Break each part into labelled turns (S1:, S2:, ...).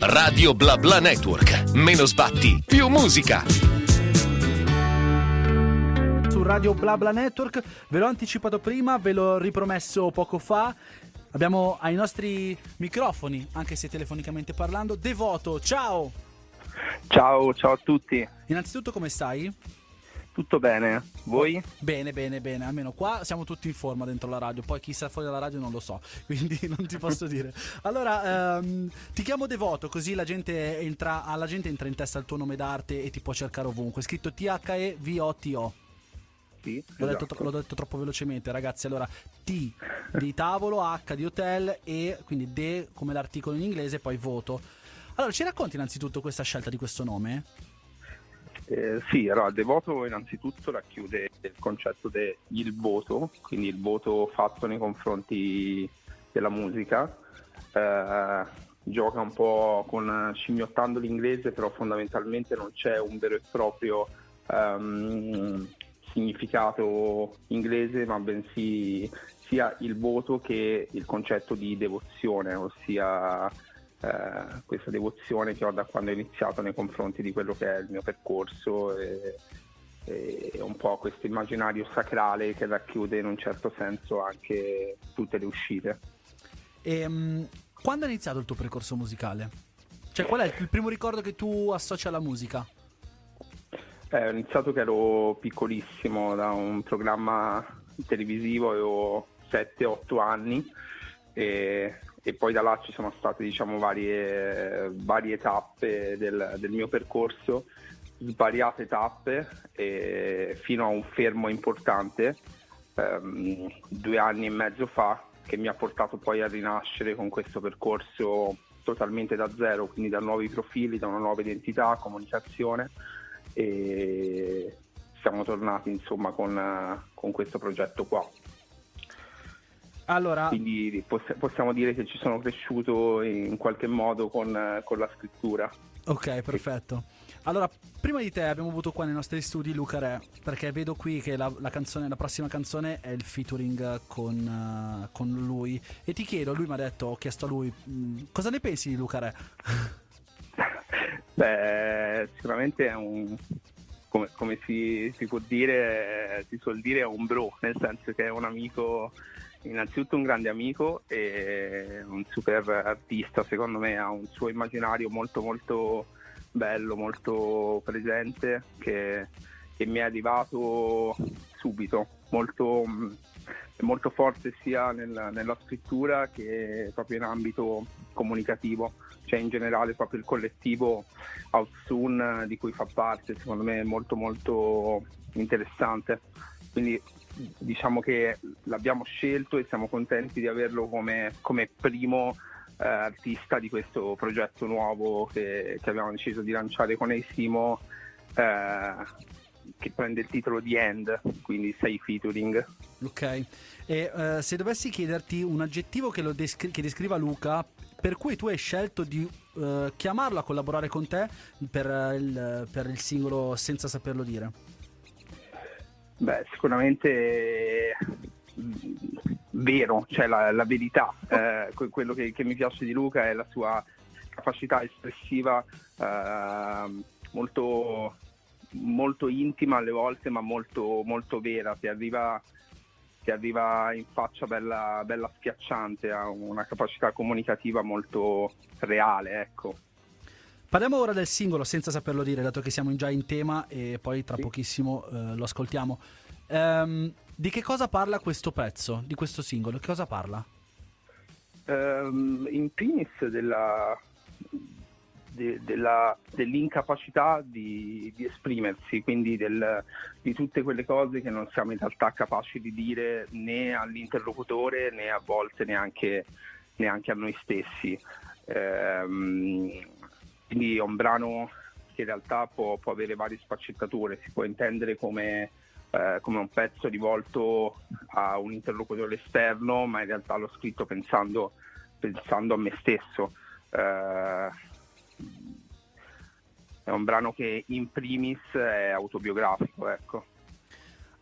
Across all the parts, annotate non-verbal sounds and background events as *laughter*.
S1: Radio Bla Bla Network. Meno sbatti, più musica.
S2: Su Radio Bla Bla Network, ve l'ho anticipato prima, ve l'ho ripromesso poco fa. Abbiamo ai nostri microfoni, anche se telefonicamente parlando, Devoto. Ciao!
S3: Ciao, ciao a tutti.
S2: Innanzitutto come stai?
S3: Tutto bene? Voi?
S2: Bene, bene, bene. Almeno qua siamo tutti in forma dentro la radio. Poi chi sta fuori dalla radio non lo so, *laughs* quindi non ti posso *laughs* dire. Allora, ehm, ti chiamo Devoto, così la gente entra, alla gente entra in testa il tuo nome d'arte e ti può cercare ovunque. Scritto T-H-E-V-O-T-O.
S3: Sì,
S2: L'ho,
S3: esatto.
S2: detto, l'ho detto troppo velocemente, ragazzi. Allora, T di tavolo, H di hotel e quindi D come l'articolo in inglese, poi voto. Allora, ci racconti innanzitutto questa scelta di questo nome?
S3: Eh, sì, allora, Devoto innanzitutto racchiude il concetto del voto, quindi il voto fatto nei confronti della musica. Eh, gioca un po' con scimmiottando l'inglese, però fondamentalmente non c'è un vero e proprio ehm, significato inglese, ma bensì sia il voto che il concetto di devozione, ossia eh, questa devozione che ho da quando ho iniziato nei confronti di quello che è il mio percorso e, e un po' questo immaginario sacrale che racchiude in un certo senso anche tutte le uscite.
S2: E, mm, quando è iniziato il tuo percorso musicale? Cioè, qual è il, il primo ricordo che tu associ alla musica?
S3: Eh, ho iniziato che ero piccolissimo da un programma televisivo, avevo 7-8 anni e, e poi da là ci sono state diciamo, varie, varie tappe del, del mio percorso, svariate tappe e fino a un fermo importante ehm, due anni e mezzo fa che mi ha portato poi a rinascere con questo percorso totalmente da zero, quindi da nuovi profili, da una nuova identità, comunicazione e siamo tornati insomma con, eh, con questo progetto qua.
S2: Allora,
S3: Quindi poss- possiamo dire che ci sono cresciuto in qualche modo con, con la scrittura.
S2: ok, perfetto. Allora, prima di te abbiamo avuto qua nei nostri studi Luca Re, perché vedo qui che la, la canzone, la prossima canzone è il featuring con, eh, con lui. E ti chiedo, lui mi ha detto, ho chiesto a lui, mh, cosa ne pensi di Luca Re? *laughs*
S3: Beh, sicuramente è un, come, come si, si può dire, eh, si suol dire, è un bro, nel senso che è un amico, innanzitutto un grande amico e un super artista, secondo me ha un suo immaginario molto molto bello, molto presente, che, che mi è arrivato subito, molto, molto forte sia nel- nella scrittura che proprio in ambito comunicativo cioè in generale proprio il collettivo Outsoon di cui fa parte, secondo me è molto molto interessante. Quindi diciamo che l'abbiamo scelto e siamo contenti di averlo come, come primo eh, artista di questo progetto nuovo che, che abbiamo deciso di lanciare con Eisimo eh, che prende il titolo di End, quindi sei featuring.
S2: Ok. E eh, se dovessi chiederti un aggettivo che, descri- che descriva Luca, per cui tu hai scelto di eh, chiamarlo a collaborare con te per, eh, il, per il singolo senza saperlo dire.
S3: Beh, sicuramente mh, vero, cioè la, la verità. Eh, que- quello che, che mi piace di Luca è la sua capacità espressiva eh, molto, molto intima alle volte, ma molto, molto vera. Ti arriva, ti arriva in faccia bella, bella schiacciante, ha una capacità comunicativa molto reale, ecco.
S2: Parliamo ora del singolo senza saperlo dire, dato che siamo già in tema e poi tra
S3: Sì.
S2: pochissimo eh, lo ascoltiamo. Ehm, di che cosa parla questo pezzo, di questo singolo? Che cosa parla?
S3: Ehm, in primis della, de- della- dell'incapacità di, di esprimersi, quindi del- di tutte quelle cose che non siamo in realtà capaci di dire né all'interlocutore né a volte neanche, neanche a noi stessi. Ehm, quindi è un brano che in realtà può, può avere varie sfaccettature, si può intendere come, eh, come un pezzo rivolto a un interlocutore esterno, ma in realtà l'ho scritto pensando, pensando a me stesso. Eh, è un brano che in primis è autobiografico, ecco.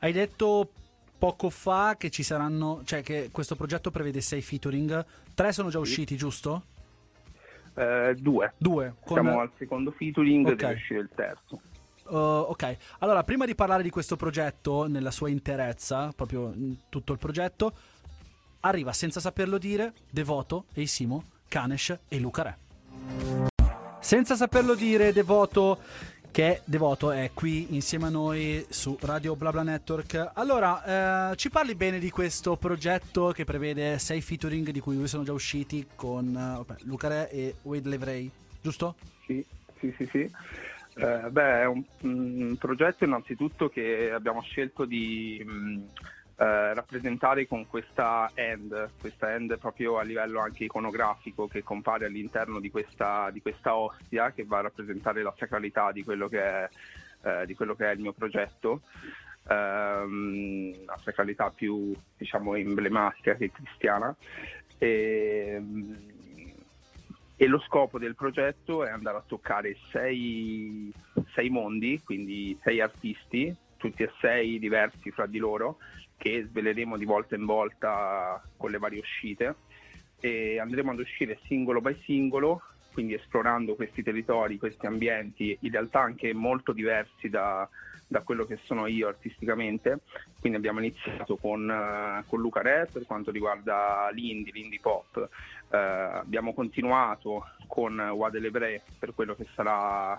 S2: Hai detto poco fa che ci saranno, cioè che questo progetto prevede sei featuring, tre sono già usciti, giusto?
S3: Eh, due.
S2: Due. Con...
S3: Siamo al secondo featuring, okay. deve uscire il terzo.
S2: Uh, ok, allora prima di parlare di questo progetto nella sua interezza, proprio tutto il progetto, arriva senza saperlo dire Devoto, Eisimo, Kanesh e Luca Re. Senza saperlo dire, Devoto che Devoto è qui insieme a noi su Radio BlaBla Network. Allora, eh, ci parli bene di questo progetto che prevede sei featuring di cui due sono già usciti con eh, Luca Re e Wade Levrey, giusto?
S3: Sì, sì, sì, sì. Eh, beh, è un, un, progetto innanzitutto che abbiamo scelto di mh, mm, eh, rappresentare con questa end, questa end proprio a livello anche iconografico che compare all'interno di questa, di questa ostia che va a rappresentare la sacralità di quello che è, eh, di quello che è il mio progetto. Ehm, la sacralità più diciamo emblematica che cristiana e, e, lo scopo del progetto è andare a toccare sei, sei mondi, quindi sei artisti, tutti e sei diversi fra di loro, che sveleremo di volta in volta con le varie uscite e andremo ad uscire singolo by singolo, quindi esplorando questi territori, questi ambienti, in realtà anche molto diversi da, da quello che sono io artisticamente. Quindi abbiamo iniziato con, uh, con Luca Re per quanto riguarda l'indie, l'indie pop. Uh, abbiamo continuato con Wade Lebre per quello che sarà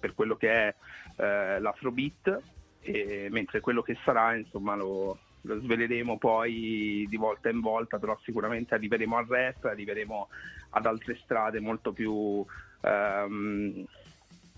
S3: per quello che è uh, l'afrobeat e, mentre quello che sarà insomma lo, lo, sveleremo poi di volta in volta, però sicuramente arriveremo al rap, arriveremo ad altre strade molto più um,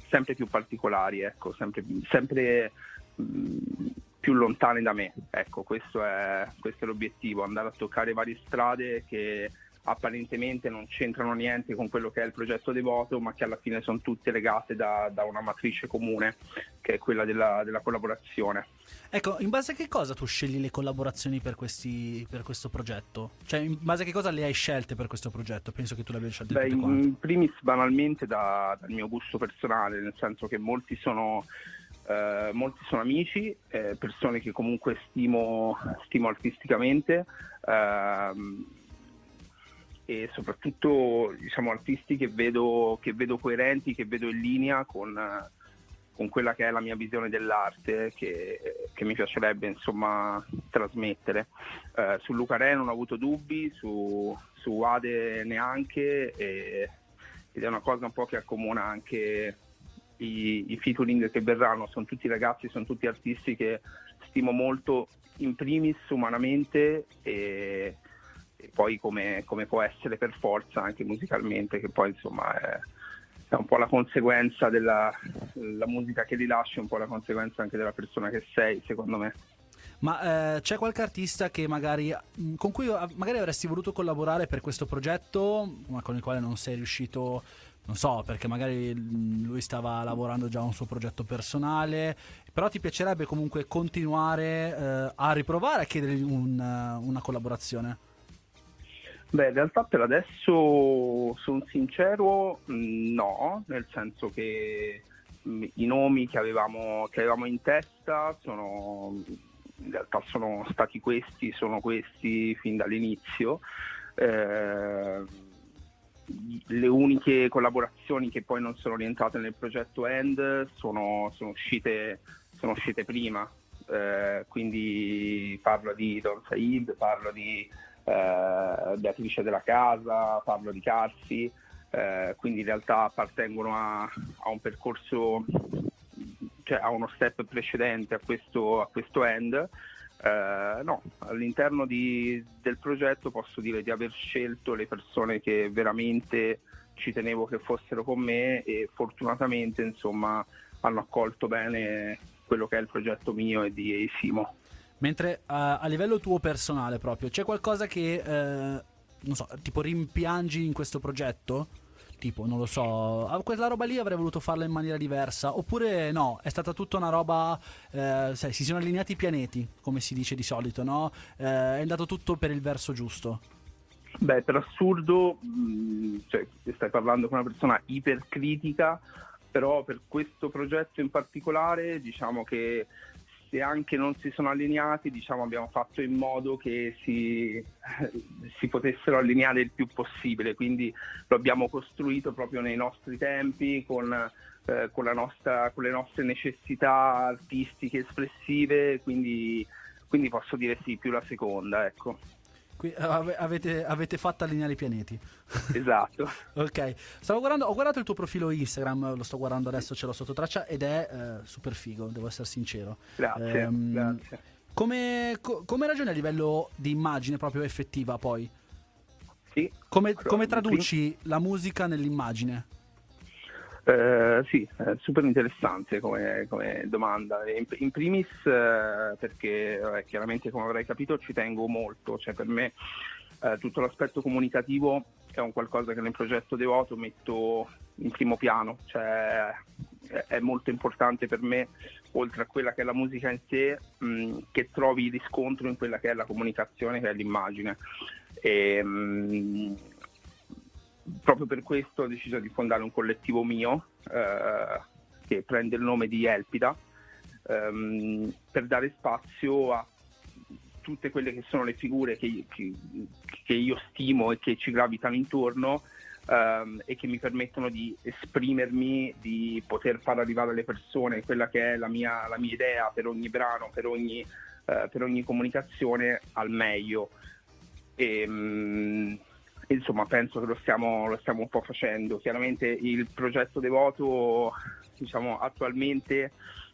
S3: sempre più particolari, ecco, sempre, sempre um, più lontane da me. Ecco, questo è, questo è l'obiettivo, andare a toccare varie strade che apparentemente non c'entrano niente con quello che è il progetto Devoto, ma che alla fine sono tutte legate da, da una matrice comune, che è quella della, della, collaborazione.
S2: Ecco, in base a che cosa tu scegli le collaborazioni per, questi, per, questo progetto? Cioè, in base a che cosa le hai scelte per questo progetto? Penso che tu le abbia scelte
S3: Beh, in primis banalmente da, dal mio gusto personale, nel senso che molti sono... Uh, molti sono amici, eh, persone che comunque stimo, stimo artisticamente, uh, e soprattutto diciamo, artisti che vedo, che vedo, coerenti, che vedo in linea con, con, quella che è la mia visione dell'arte che, che mi piacerebbe insomma, trasmettere. Eh, su Luca Re non ho avuto dubbi, su, su Ade neanche e, ed è una cosa un po' che accomuna anche i, i featuring che verranno, sono tutti ragazzi, sono tutti artisti che stimo molto in primis umanamente e, e poi come, come, può essere per forza anche musicalmente, che poi insomma è, è un po' la conseguenza della musica che rilasci, un po' la conseguenza anche della persona che sei, secondo me.
S2: Ma eh, c'è qualche artista magari, con cui magari avresti voluto collaborare per questo progetto, ma con il quale non sei riuscito, non so, perché magari lui stava lavorando già a un suo progetto personale, però ti piacerebbe comunque continuare eh, a riprovare a chiedergli un, una collaborazione?
S3: Beh, in realtà per adesso sono sincero, no, nel senso che mm, i nomi che avevamo, che avevamo in testa sono, in realtà sono stati questi, sono questi fin dall'inizio. Eh, le uniche collaborazioni che poi non sono rientrate nel progetto End sono, sono, uscite, sono uscite, prima, eh, quindi parlo di Don Said, parlo di eh, Beatrice della Casa, Pablo Di Carsi, eh, quindi in realtà appartengono a, a un percorso, cioè a uno step precedente a questo, a questo end. Eh, no, all'interno di, del progetto posso dire di aver scelto le persone che veramente ci tenevo che fossero con me e fortunatamente insomma hanno accolto bene quello che è il progetto mio e di Simo.
S2: Mentre uh, a livello tuo personale proprio, c'è qualcosa che, uh, non so, tipo rimpiangi in questo progetto? Tipo, non lo so, quella roba lì avrei voluto farla in maniera diversa. Oppure no, è stata tutta una roba, eh, sai, si sono allineati i pianeti, come si dice di solito, no? Eh, è andato tutto per il verso giusto.
S3: Beh, per assurdo, mm, cioè, stai parlando con una persona ipercritica, però per questo progetto in particolare diciamo che se anche non si sono allineati, diciamo, abbiamo fatto in modo che si, *laughs* si, potessero allineare il più possibile, quindi lo abbiamo costruito proprio nei nostri tempi, con, eh, con, nostra, con le nostre necessità artistiche espressive, quindi, quindi posso dire sì, più la seconda, ecco.
S2: Qui, avete, avete, fatto allineare i pianeti.
S3: Esatto. *laughs*
S2: ok. Stavo guardando, ho guardato il tuo profilo Instagram, lo sto guardando adesso, ce l'ho sotto traccia ed è eh, super figo, devo essere sincero.
S3: Grazie. Ehm, grazie.
S2: Come, co, come ragioni a livello di immagine proprio effettiva poi?
S3: Sì.
S2: Come, come traduci la musica nell'immagine?
S3: Eh, sì, è super interessante come, come domanda. In, in primis eh, perché eh, chiaramente come avrai capito ci tengo molto, cioè per me eh, tutto l'aspetto comunicativo è un qualcosa che nel progetto Devoto metto in primo piano, cioè è, molto importante per me, oltre a quella che è la musica in sé, mh, che trovi riscontro in quella che è la comunicazione, che è l'immagine. E, mh, proprio per questo ho deciso di fondare un collettivo mio eh, che prende il nome di Elpida ehm, per dare spazio a tutte quelle che sono le figure che, che, che io stimo e che ci gravitano intorno ehm, e che mi permettono di esprimermi, di poter far arrivare alle persone quella che è la mia, la mia idea per ogni brano, per ogni, eh, per ogni comunicazione al meglio. E, mh, mm, insomma penso che lo stiamo, lo stiamo, un po' facendo. Chiaramente il progetto Devoto diciamo, attualmente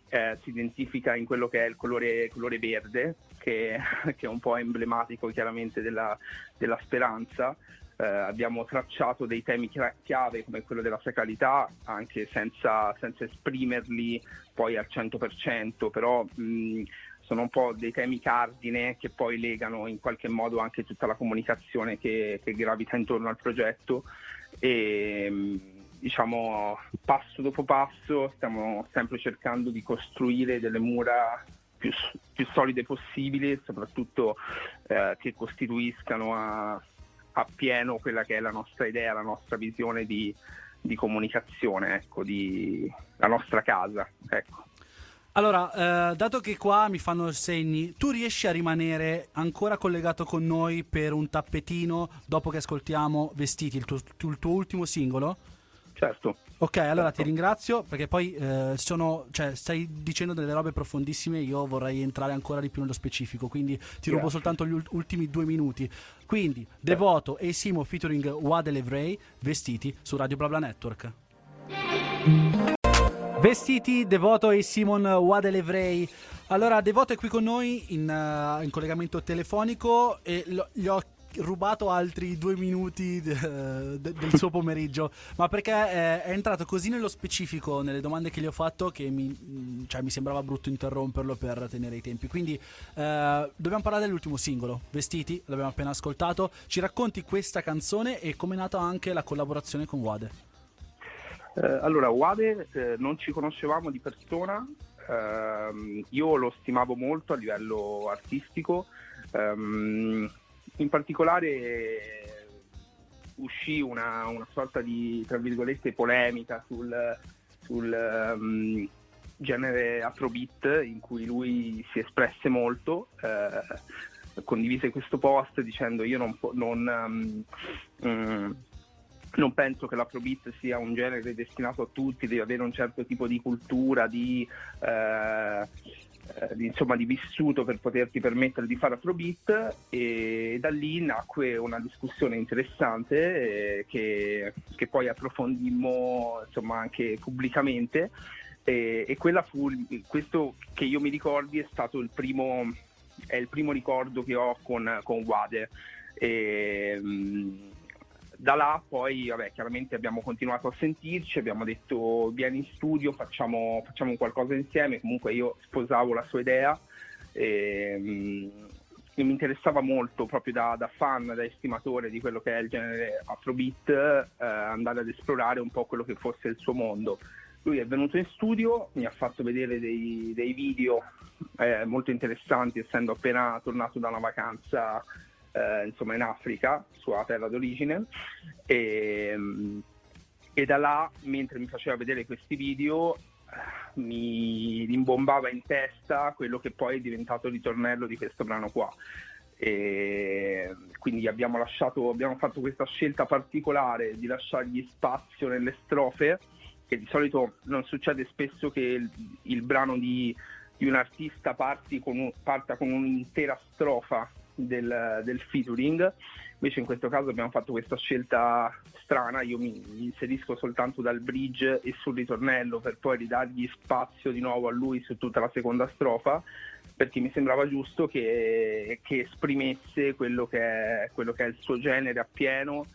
S3: eh, si identifica in quello che è il colore, colore verde, che, *laughs* che, è un po' emblematico chiaramente della, della speranza. Eh, abbiamo tracciato dei temi chiave come quello della sacralità, anche senza, senza esprimerli poi al 100%, però mh, sono un po' dei temi cardine che poi legano in qualche modo anche tutta la comunicazione che, che gravita intorno al progetto e diciamo passo dopo passo stiamo sempre cercando di costruire delle mura più, più solide possibili, soprattutto eh, che costituiscano a, a, pieno quella che è la nostra idea, la nostra visione di, di comunicazione, ecco, di, la nostra casa. Ecco.
S2: Allora, eh, dato che qua mi fanno segni, tu riesci a rimanere ancora collegato con noi per un tappetino dopo che ascoltiamo Vestiti, il tuo, il tuo ultimo singolo?
S3: Certo.
S2: Ok, allora certo. ti ringrazio perché poi eh, sono, cioè, stai dicendo delle robe profondissime. Io vorrei entrare ancora di più nello specifico, quindi ti Grazie. rubo soltanto gli ultimi due minuti. Quindi, Devoto e Simo featuring Wade Levrei, vestiti su Radio Blabla Network. Vestiti, Devoto e Simon Wadelevrei. Allora, Devoto è qui con noi in, uh, in collegamento telefonico e lo, gli ho rubato altri due minuti de, de, del suo *laughs* pomeriggio, ma perché è, è, entrato così nello specifico nelle domande che gli ho fatto che mi, cioè, mi sembrava brutto interromperlo per tenere i tempi. Quindi uh, dobbiamo parlare dell'ultimo singolo, Vestiti, l'abbiamo appena ascoltato. Ci racconti questa canzone e come è nata anche la collaborazione con Wade?
S3: Eh, allora, Wade eh, non ci conoscevamo di persona, eh, io lo stimavo molto a livello artistico, ehm, in particolare uscì una, una, sorta di, tra virgolette, polemica sul, sul um, genere afrobeat in cui lui si espresse molto, eh, condivise questo post dicendo io non, non um, um, non penso che l'afrobeat sia un genere destinato a tutti, devi avere un certo tipo di cultura, di, eh, eh, insomma, di vissuto per poterti permettere di fare afrobeat e da lì nacque una discussione interessante eh, che, che, poi approfondimmo insomma, anche pubblicamente e, e fu, questo che io mi ricordi è stato il primo, è il primo ricordo che ho con, con Wade. E, mh, da là poi, vabbè, chiaramente abbiamo continuato a sentirci, abbiamo detto vieni in studio, facciamo, facciamo qualcosa insieme, comunque io sposavo la sua idea e, um, e mi interessava molto proprio da, da, fan, da estimatore di quello che è il genere Afrobeat, eh, andare ad esplorare un po' quello che fosse il suo mondo. Lui è venuto in studio, mi ha fatto vedere dei, dei video eh, molto interessanti, essendo appena tornato da una vacanza eh, insomma in Africa, sua terra d'origine, e, e, da là, mentre mi faceva vedere questi video, mi rimbombava in testa quello che poi è diventato il ritornello di questo brano qua. E quindi abbiamo, lasciato, abbiamo fatto questa scelta particolare di lasciargli spazio nelle strofe, che di solito non succede spesso che il, il brano di, di, un artista con, parta con un'intera strofa del, del featuring Invece in questo caso abbiamo fatto questa scelta strana, io mi, inserisco soltanto dal bridge e sul ritornello per poi ridargli spazio di nuovo a lui su tutta la seconda strofa, perché mi sembrava giusto che, che esprimesse quello che, è, quello che, è, il suo genere appieno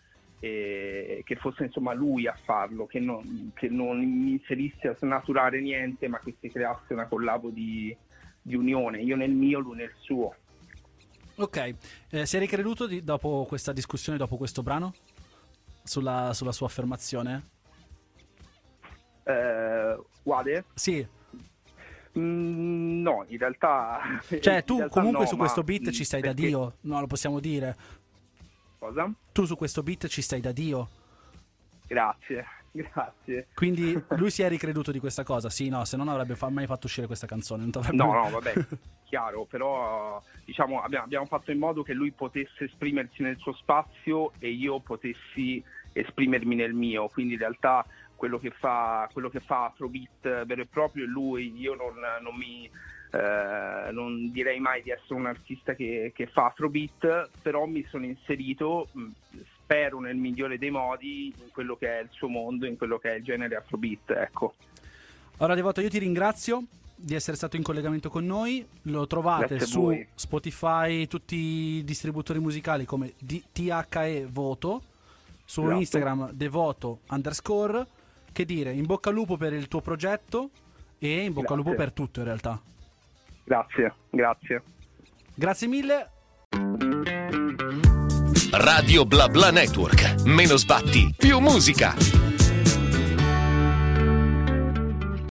S3: e che fosse insomma lui a farlo, che non, che non inserisse a snaturare niente, ma che si creasse una collabo di, di unione, io nel mio, lui nel suo.
S2: Ok, eh, sei ricreduto di, dopo questa discussione, dopo questo brano? Sulla, sulla sua affermazione?
S3: Eh, Wade?
S2: Sì.
S3: Mm, no, in realtà... *laughs*
S2: Cioè, tu
S3: realtà
S2: comunque
S3: no,
S2: su questo beat ci stai
S3: perché...
S2: da Dio, no, lo possiamo dire.
S3: Cosa?
S2: Tu su questo beat ci stai da Dio.
S3: Grazie, *laughs* grazie.
S2: Quindi lui si è ricreduto di questa cosa? Sì, no, se non avrebbe fa- mai fatto uscire questa canzone.
S3: No, no, vabbè, *laughs* chiaro, però diciamo, abbiamo, abbiamo, fatto in modo che lui potesse esprimersi nel suo spazio e io potessi esprimermi nel mio, quindi in realtà quello che fa, quello che fa Afrobeat vero e proprio è lui, io non, non mi... Eh, non direi mai di essere un artista che, che fa Afrobeat, però mi sono inserito, spero nel migliore dei modi, in quello che è il suo mondo, in quello che è il genere Afrobeat, ecco.
S2: Allora Devoto io ti ringrazio di essere stato in collegamento con noi. Lo trovate su Spotify, tutti i distributori musicali come THE Voto, su esatto. Instagram Devoto underscore. Che dire, in bocca al lupo per il tuo progetto e in bocca grazie. al lupo per tutto in realtà.
S3: Grazie, grazie.
S2: Grazie mille.
S1: Radio Bla Bla Network. Meno sbatti, più musica.